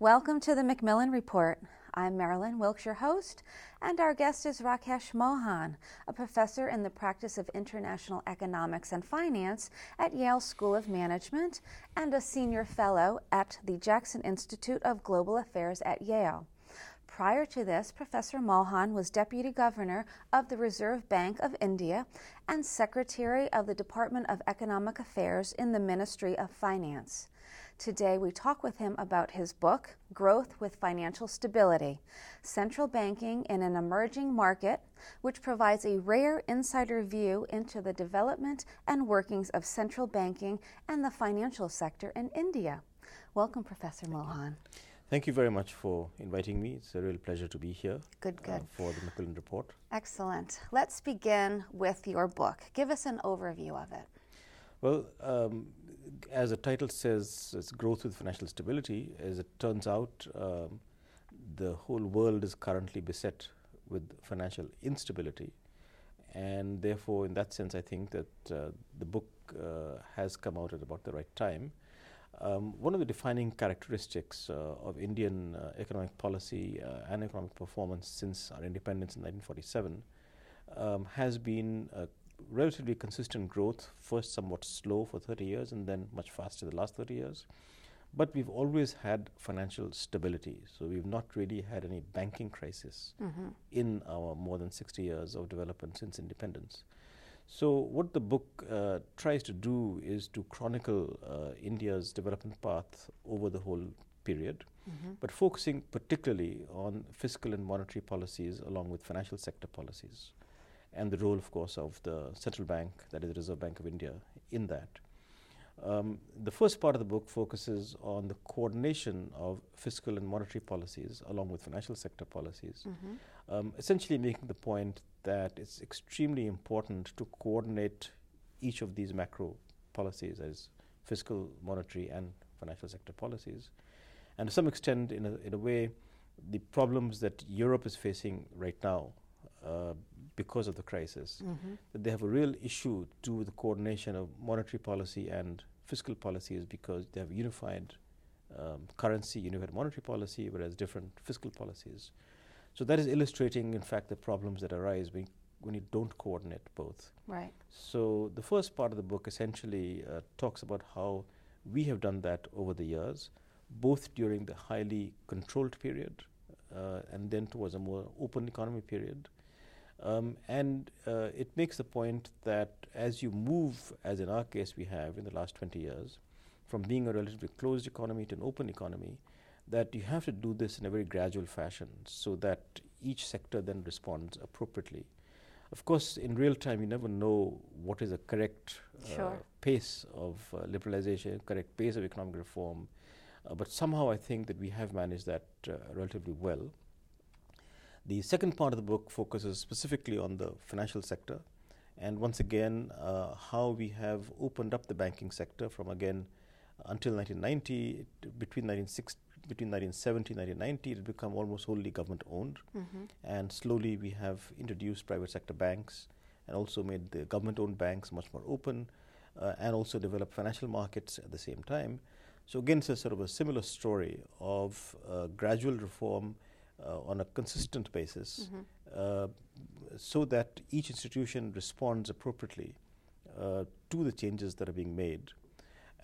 Welcome to the Macmillan Report. I'm Marilyn Wilkes, your host, and our guest is Rakesh Mohan, a professor in the practice of international economics and finance at Yale School of Management and a senior fellow at the Jackson Institute of Global Affairs at Yale. Prior to this, Professor Mohan was Deputy Governor of the Reserve Bank of India and Secretary of the Department of Economic Affairs in the Ministry of Finance. Today, we talk with him about his book, Growth with Financial Stability Central Banking in an Emerging Market, which provides a rare insider view into the development and workings of central banking and the financial sector in India. Welcome, Professor Mohan. Thank you very much for inviting me. It's a real pleasure to be here. Good, good. Uh, for the Macmillan Report. Excellent. Let's begin with your book. Give us an overview of it. Well, um, as the title says, it's growth with financial stability. As it turns out, um, the whole world is currently beset with financial instability. And therefore, in that sense, I think that uh, the book uh, has come out at about the right time. Um, one of the defining characteristics uh, of Indian uh, economic policy uh, and economic performance since our independence in 1947 um, has been relatively consistent growth, first somewhat slow for 30 years and then much faster the last 30 years. But we've always had financial stability. So we've not really had any banking crisis mm-hmm. in our more than 60 years of development since independence. So, what the book uh, tries to do is to chronicle uh, India's development path over the whole period, mm-hmm. but focusing particularly on fiscal and monetary policies along with financial sector policies and the role, of course, of the central bank, that is the Reserve Bank of India, in that. Um, the first part of the book focuses on the coordination of fiscal and monetary policies along with financial sector policies, mm-hmm. Um, essentially making the point that it's extremely important to coordinate each of these macro policies as fiscal, monetary, and financial sector policies. And to some extent, in a, in a way, the problems that Europe is facing right now uh, because of the crisis, mm-hmm. that they have a real issue to do the coordination of monetary policy and fiscal policies because they have unified um, currency, unified monetary policy, whereas different fiscal policies. So that is illustrating, in fact, the problems that arise when, when you don't coordinate both. Right. So the first part of the book essentially uh, talks about how we have done that over the years, both during the highly controlled period uh, and then towards a more open economy period um, and uh, it makes the point that as you move, as in our case we have in the last 20 years, from being a relatively closed economy to an open economy, that you have to do this in a very gradual fashion so that each sector then responds appropriately. Of course, in real time, you never know what is the correct uh, sure. pace of uh, liberalization, correct pace of economic reform. Uh, but somehow I think that we have managed that uh, relatively well. The second part of the book focuses specifically on the financial sector and once again uh, how we have opened up the banking sector from again until 1990 between 1960 between 1970 and 1990 it had become almost wholly government owned mm-hmm. and slowly we have introduced private sector banks and also made the government owned banks much more open uh, and also developed financial markets at the same time so again it's a sort of a similar story of uh, gradual reform uh, on a consistent basis mm-hmm. Uh, so that each institution responds appropriately uh, to the changes that are being made.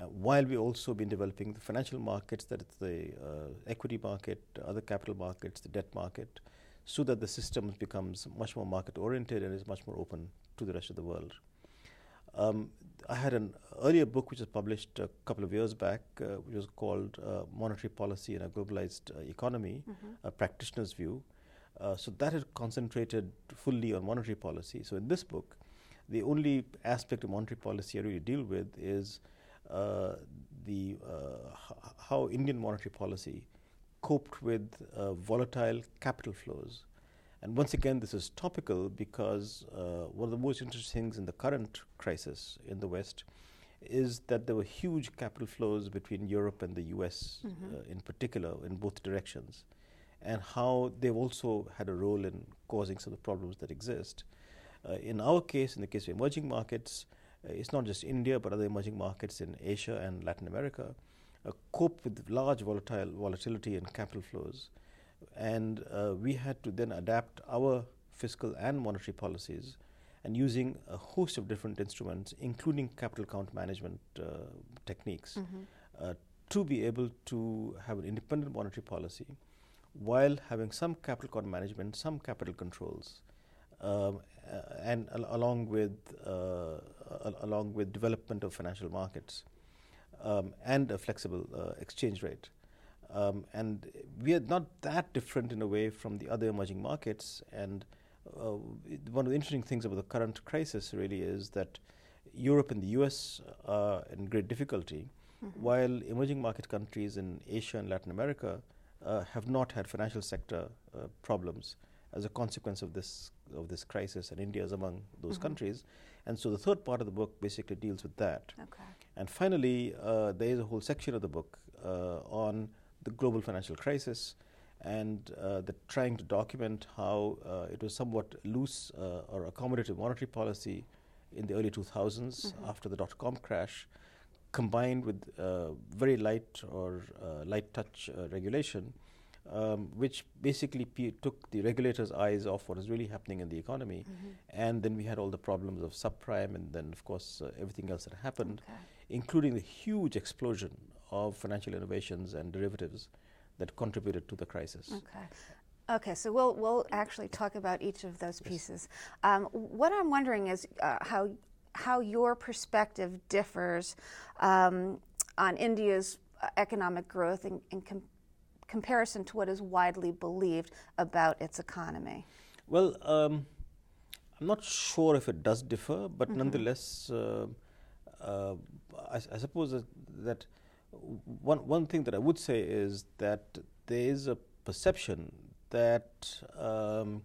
Uh, while we also been developing the financial markets, that is the uh, equity market, other capital markets, the debt market, so that the system becomes much more market oriented and is much more open to the rest of the world. Um, I had an earlier book which was published a couple of years back, uh, which was called uh, Monetary Policy in a Globalized uh, Economy, mm-hmm. a practitioner's view. Uh, so that had concentrated fully on monetary policy. So in this book, the only aspect of monetary policy I really deal with is the uh, how Indian monetary policy coped with volatile capital flows and once again, this is topical because uh, one of the most interesting things in the current crisis in the West is that there were huge capital flows between Europe and the US mm-hmm. uh, in particular, in both directions, and how they've also had a role in causing some of the problems that exist. Uh, in our case, in the case of emerging markets, uh, it's not just India, but other emerging markets in Asia and Latin America. uh, cope with large volatile volatility in capital flows. And uh, we had to then adapt our fiscal and monetary policies and using a host of different instruments, including capital account management uh, techniques, mm-hmm. to be able to have an independent monetary policy while having some capital account management, some capital controls, um, uh, and al along with uh, along with development of financial markets um, and a flexible uh, exchange rate. Um, and we are not that different in a way from the other emerging markets. And uh, one of the interesting things about the current crisis really is that Europe and the US are in great difficulty, mm -hmm. while emerging market countries in Asia and Latin America uh, have not had financial sector uh, problems as a consequence of this of this crisis, and India is among those mm-hmm. countries. And so the third part of the book basically deals with that. Okay. And finally, uh, there is a whole section of the book uh, on the global financial crisis and uh, the trying to document how uh, it was somewhat loose uh, or accommodative monetary policy in the early 2000s mm-hmm. after the dot com crash, combined with uh, very light or light touch regulation um, which basically took the regulators' eyes off what is really happening in the economy. Mm-hmm. And then we had all the problems of subprime, and then, of course, uh, everything else that happened, okay. including the huge explosion of financial innovations and derivatives that contributed to the crisis. Okay. Okay, so we'll we'll actually talk about each of those pieces. Um, what I'm wondering is uh, how how your perspective differs um, on India's uh, economic growth in, in com- comparison to what is widely believed about its economy? Well, um, I'm not sure if it does differ, but mm-hmm. nonetheless, uh, uh, I, I, suppose that, that, one, one thing that I would say is that there is a perception that um,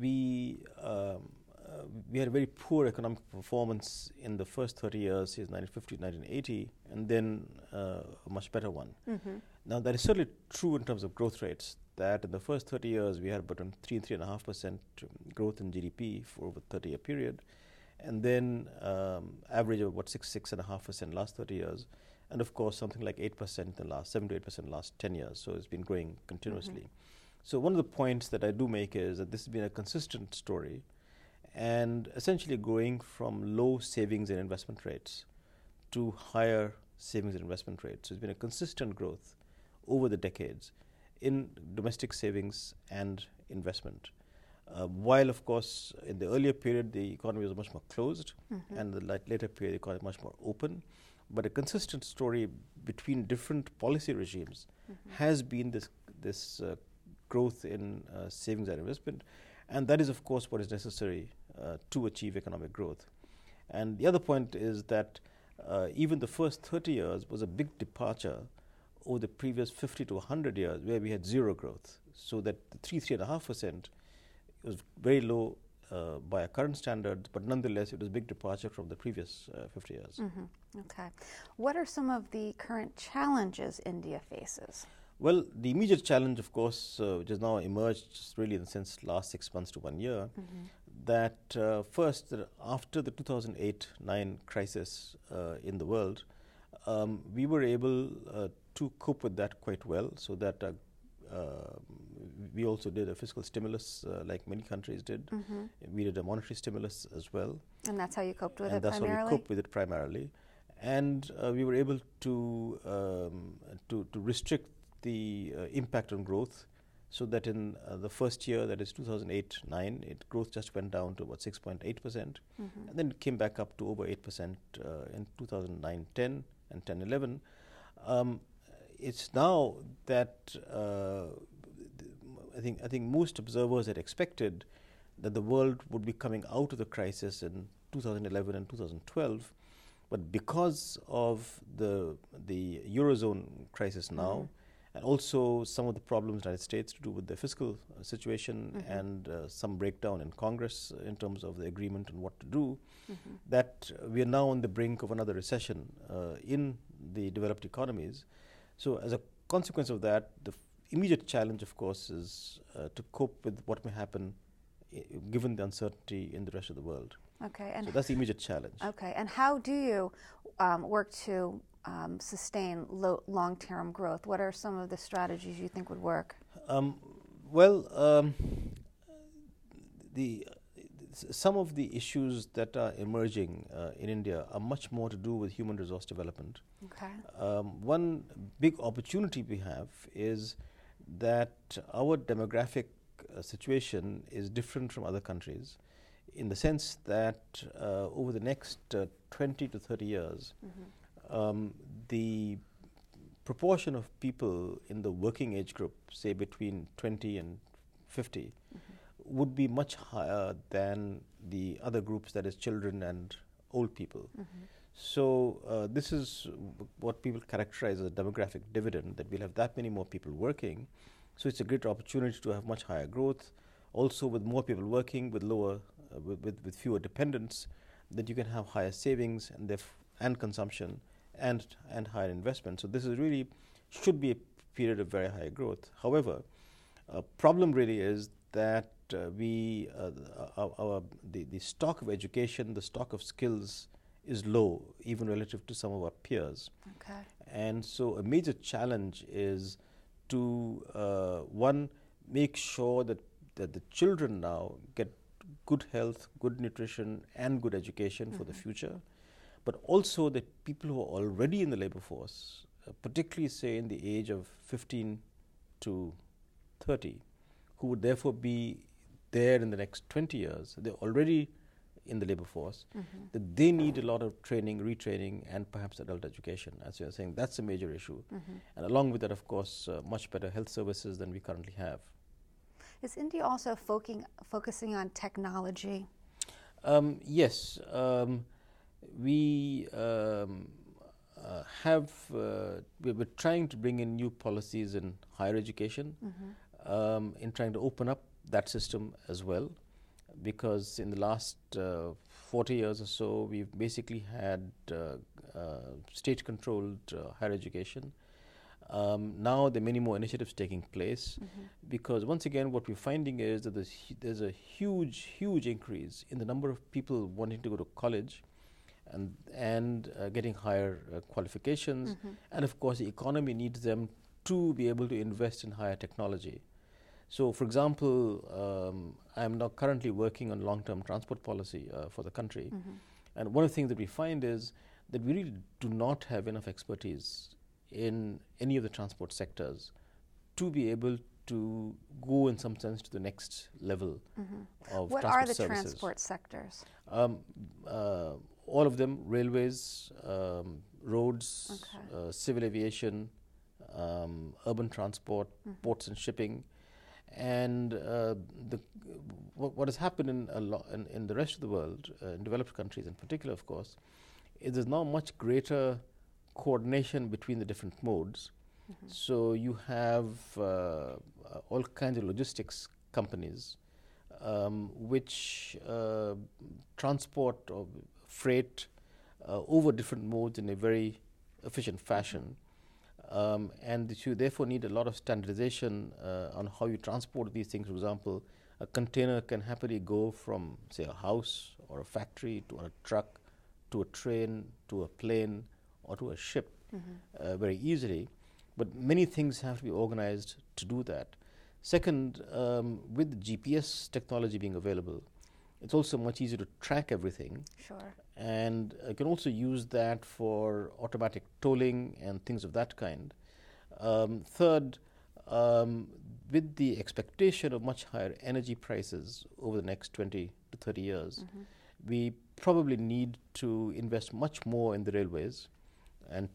we um, uh, we had a very poor economic performance in the first 30 years, since 1950 to 1980, and then uh, a much better one. Mm-hmm. Now, that is certainly true in terms of growth rates, that in the first 30 years we had about 3 and 3.5% growth in GDP for over 30 year period, and then um, average of about 6 6.5% last 30 years, and of course something like 8% in the last 7 to 8% last 10 years. So it's been growing continuously. Mm-hmm. So, one of the points that I do make is that this has been a consistent story and essentially going from low savings and investment rates to higher savings and investment rates. So it's been a consistent growth over the decades in domestic savings and investment. Uh, while, of course, in the earlier period the economy was much more closed, mm-hmm. and the later period the economy was much more open. But a consistent story between different policy regimes mm-hmm. has been this this uh, growth in uh, savings and investment, and that is, of course, what is necessary uh, to achieve economic growth. And the other point is that uh, even the first 30 years was a big departure over the previous 50 to 100 years where we had zero growth. So that the 3, 3.5% was very low uh, by our current standards, but nonetheless it was a big departure from the previous uh, 50 years. Mm-hmm. Okay. What are some of the current challenges India faces? Well, the immediate challenge, of course, uh, which has now emerged really in the sense last six months to one year, mm-hmm that uh, first, after the 2008 9 crisis uh, in the world, um, we were able uh, to cope with that quite well, so that uh, uh, we also did a fiscal stimulus uh, like many countries did. Mm-hmm. We did a monetary stimulus as well. And that's how you coped with it and it that's primarily? how we coped with it primarily. And we were able to, um, to, to restrict the impact on growth so that in uh, the first year, that is 2008 9, it growth just went down to about 6.8 percent, mm-hmm. and then it came back up to over 8 percent uh, in 2009 10 and 10 11. Um, it's now that uh, I think I think most observers had expected that the world would be coming out of the crisis in 2011 and 2012, but because of the the eurozone crisis now. Mm-hmm and also some of the problems in the United States to do with the fiscal uh, situation mm-hmm. and uh, some breakdown in Congress in terms of the agreement on what to do, mm-hmm. that we are now on the brink of another recession uh, in the developed economies. So, as a consequence of that, the immediate challenge, of course, is uh, to cope with what may happen I- given the uncertainty in the rest of the world. Okay, and so that's the immediate challenge. Okay, and how do you um, work to um, sustain lo- long-term growth? What are some of the strategies you think would work? Um, well, um, the some of the issues that are emerging uh, in India are much more to do with human resource development. Okay. Um, one big opportunity we have is that our demographic uh, situation is different from other countries in the sense that uh, over the next uh, 20 to 30 years, mm-hmm. um, the proportion of people in the working age group, say between 20 and 50, mm-hmm. would be much higher than the other groups, that is, children and old people. Mm-hmm. So, uh, this is what people characterize as a demographic dividend that we'll have that many more people working. So, it's a great opportunity to have much higher growth. Also, with more people working with lower, uh, with, with, with, fewer dependents, that you can have higher savings and, def- and consumption and, and higher investment. So, this is really should be a period of very high growth. However, a problem really is that uh, we, uh, our, our, the, the stock of education, the stock of skills is low, even relative to some of our peers. Okay. And so, a major challenge is to uh, one make sure that that the children now get good health, good nutrition, and good education mm-hmm. for the mm-hmm. future, but also that people who are already in the labor force, uh, particularly say in the age of 15 to 30, who would therefore be there in the next 20 years, they're already in the labor force, mm-hmm. that they need a lot of training, retraining, and perhaps adult education. As you're saying, that's a major issue. Mm-hmm. And along with that, of course, uh, much better health services than we currently have. Is India also focusing, focusing on technology? Um, yes. Um, we um, uh, have, uh, we're trying to bring in new policies in higher education, mm-hmm. Um, in trying to open up that system as well because in the last uh, 40 years or so, we've basically had uh, uh, state controlled higher education. Um, now there are many more initiatives taking place mm-hmm. because once again what we're finding is that there's, there's a huge huge increase in the number of people wanting to go to college and and uh, getting higher uh, qualifications mm-hmm. and of course the economy needs them to be able to invest in higher technology so, for example, um, I'm now currently working on long-term transport policy uh, for the country, mm-hmm. and one of the things that we find is that we really do not have enough expertise in any of the transport sectors to be able to go in some sense to the next level mm-hmm. of what transport are the services. transport sectors? Um, uh, all of them: railways, um, roads, okay. uh, civil aviation, um, urban transport, mm-hmm. ports and shipping, and uh, the, what, what, has happened in, in, in, the rest of the world, uh, in developed countries in particular, of course, is there's now much greater coordination between the different modes. Mm-hmm. So you have uh, all kinds of logistics companies um, which uh, transport or freight uh, over different modes in a very efficient fashion. Um, and you therefore need a lot of standardization uh, on how you transport these things. For example, a container can happily go from, say, a house or a factory to a truck to a train to a plane or to a ship mm-hmm. uh, very easily. But many things have to be organized to do that. Second, um, with GPS technology being available, it's also much easier to track everything. Sure. And you can also use that for automatic tolling and things of that kind. Um, third, um, with the expectation of much higher energy prices over the next 20 to 30 years, mm-hmm. we probably need to invest much more in the railways and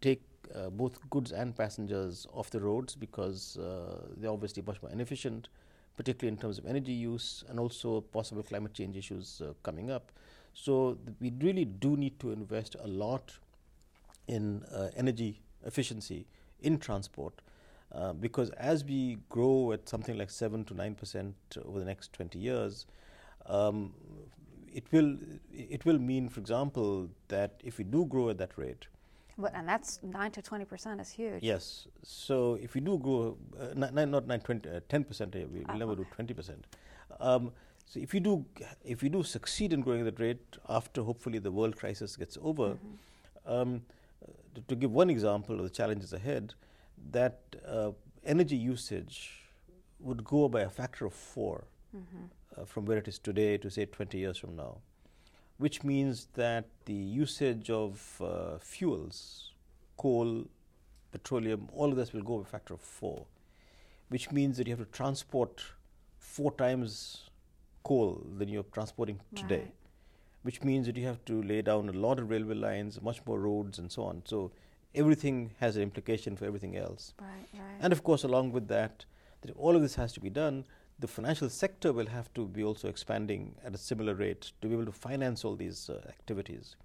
take uh, both goods and passengers off the roads because uh, they're obviously much more inefficient particularly in terms of energy use and also possible climate change issues uh, coming up. So we really do need to invest a lot in uh, energy efficiency in transport uh, because as we grow at something like 7 to 9 percent over the next 20 years, um, it will it will mean, for example, that if we do grow at that rate, but, and that's 9 to 20 percent is huge. Yes. So if we do grow, uh, nine, not 9, 20, uh, 10 percent, we will uh-huh. never do 20 percent. Um, So if you do, if you do succeed in growing at that rate after hopefully the world crisis gets over, mm-hmm. um, to, to, give one example of the challenges ahead, that uh, energy usage would go by a factor of 4 mm-hmm. uh, from where it is today to say 20 years from now, which means that the usage of uh, fuels, coal, petroleum, all of this will go by a factor of four, which means that you have to transport four times coal than you're transporting today, right. which means that you have to lay down a lot of railway lines, much more roads, and so on. So everything has an implication for everything else. Right, right. And of course, along with that, that all of this has to be done. The financial sector will have to be also expanding at a similar rate to be able to finance all these uh, activities.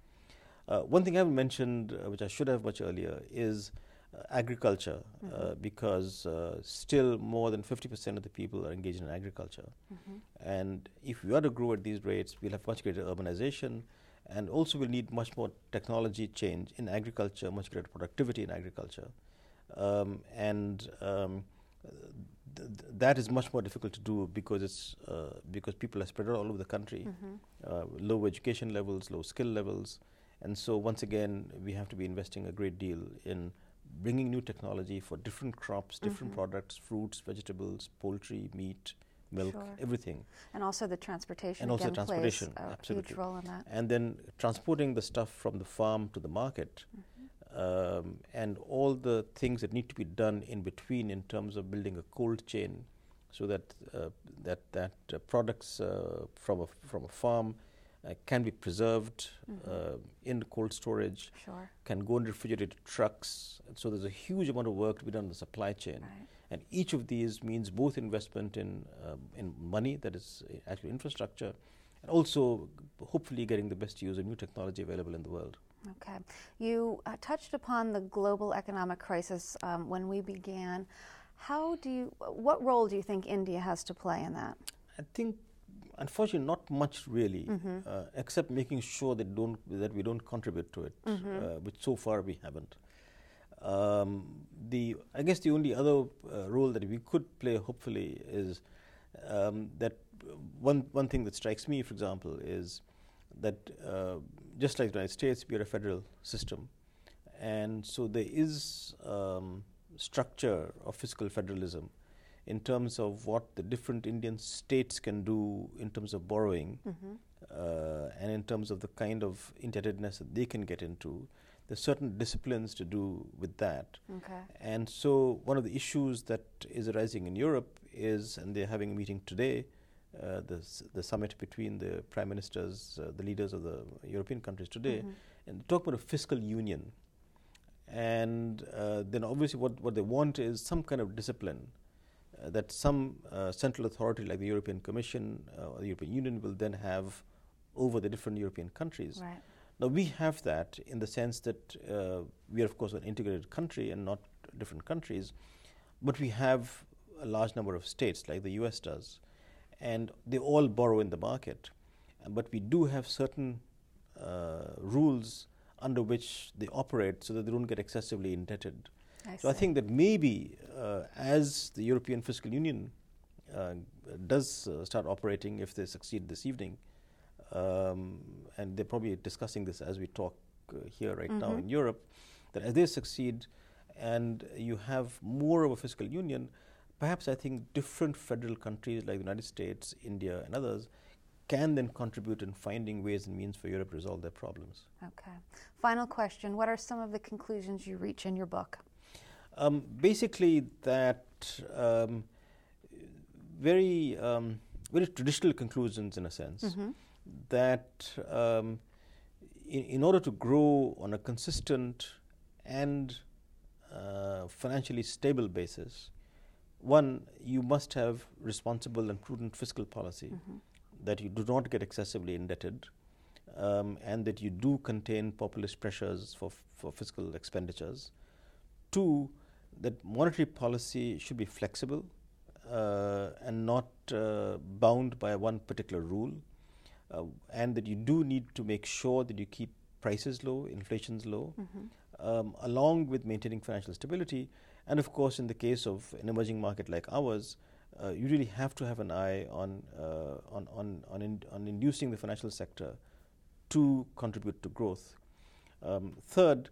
Uh, one thing I haven't mentioned, uh, which I should have much earlier, is uh, agriculture mm-hmm. because uh, still more than 50% of the people are engaged in agriculture. Mm-hmm. And if we are to grow at these rates, we'll have much greater urbanization and also we'll need much more technology change in agriculture, much greater productivity in agriculture. Um, and um, th- that is much more difficult to do because it's uh, because people are spread out all over the country, mm-hmm. uh, low education levels, low skill levels, and so once again we have to be investing a great deal in bringing new technology for different crops, different mm-hmm. products, fruits, vegetables, poultry, meat, milk, sure. everything. And also the transportation. And also transportation, plays a absolutely. huge role in that. And then transporting the stuff from the farm to the market, mm-hmm. Um, and all the things that need to be done in between in terms of building a cold chain, so that uh, that that uh, products uh, from a from a farm uh, can be preserved mm-hmm. Uh, in cold storage, sure. can go in refrigerated trucks. So there's a huge amount of work to be done in the supply chain. Right. And each of these means both investment in, um, in money, that is actual infrastructure, and also hopefully getting the best use of new technology available in the world. Okay. You uh, touched upon the global economic crisis um, when we began. How do you, what role do you think India has to play in that? I think unfortunately, not much really, mm-hmm. uh, except making sure that don't that we don't contribute to it, mm-hmm. uh, which so far we haven't. Um, the I guess the only other uh, role that we could play, hopefully, is um, that one one thing that strikes me, for example, is that uh, just like the United States, we are a federal system, and so there is um, structure of fiscal federalism in terms of what the different Indian states can do in terms of borrowing mm-hmm. uh, and in terms of the kind of indebtedness that they can get into. There's certain disciplines to do with that. Okay. And so, one of the issues that is arising in Europe is, and they're having a meeting today, uh, the, the summit between the prime ministers, uh, the leaders of the European countries today, mm-hmm. and talk about a fiscal union. And uh, then, obviously, what, what they want is some kind of discipline uh, that some uh, central authority like the European Commission uh, or the European Union will then have over the different European countries. Right. Now we have that in the sense that uh, we are of course an integrated country and not different countries, but we have a large number of states like the US does, and they all borrow in the market. But we do have certain uh, rules under which they operate so that they don't get excessively indebted. I so I think that maybe uh, as the European Fiscal Union uh, does uh, start operating, if they succeed this evening, um, and they're probably discussing this as we talk uh, here right mm-hmm. now in Europe, that as they succeed and you have more of a fiscal union, perhaps I think different federal countries like the United States, India, and others can then contribute in finding ways and means for Europe to resolve their problems. Okay. Final question What are some of the conclusions you reach in your book? Um, basically, that um, very um, very traditional conclusions in a sense mm-hmm. that um, in, in, order to grow on a consistent and uh, financially stable basis, one you must have responsible and prudent fiscal policy mm-hmm. that you do not get excessively indebted. Um, and that you do contain populist pressures for, for fiscal expenditures. Two, that monetary policy should be flexible uh, and not uh, bound by one particular rule, uh, and that you do need to make sure that you keep prices low, inflation's low, mm-hmm. um, along with maintaining financial stability. And of course, in the case of an emerging market like ours, uh, you really have to have an eye on, uh, on, on, on, in, on, inducing the financial sector to contribute to growth. Um, third,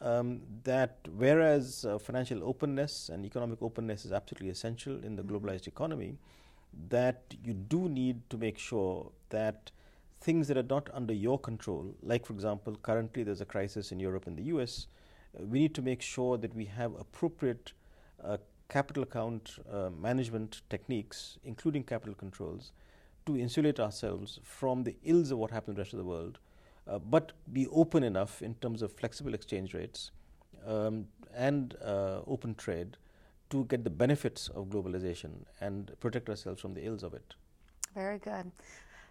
um, that whereas uh, financial openness and economic openness is absolutely essential in the mm-hmm. globalized economy, that you do need to make sure that things that are not under your control, like for example, currently there's a crisis in Europe and the US, we need to make sure that we have appropriate uh, capital account uh, management techniques, including capital controls, to insulate ourselves from the ills of what happens in the rest of the world, uh, but be open enough in terms of flexible exchange rates um, and uh, open trade to get the benefits of globalization and protect ourselves from the ills of it. Very good.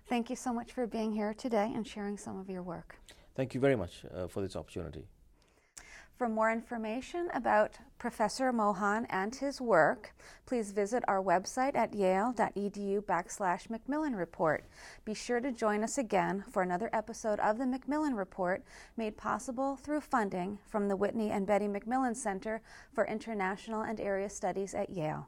Thank you so much for being here today and sharing some of your work. Thank you very much uh, for this opportunity. For more information about Professor Mohan and his work, please visit our website at yale.edu backslash Macmillan Report. Be sure to join us again for another episode of the Macmillan Report made possible through funding from the Whitney and Betty Macmillan Center for International and Area Studies at Yale.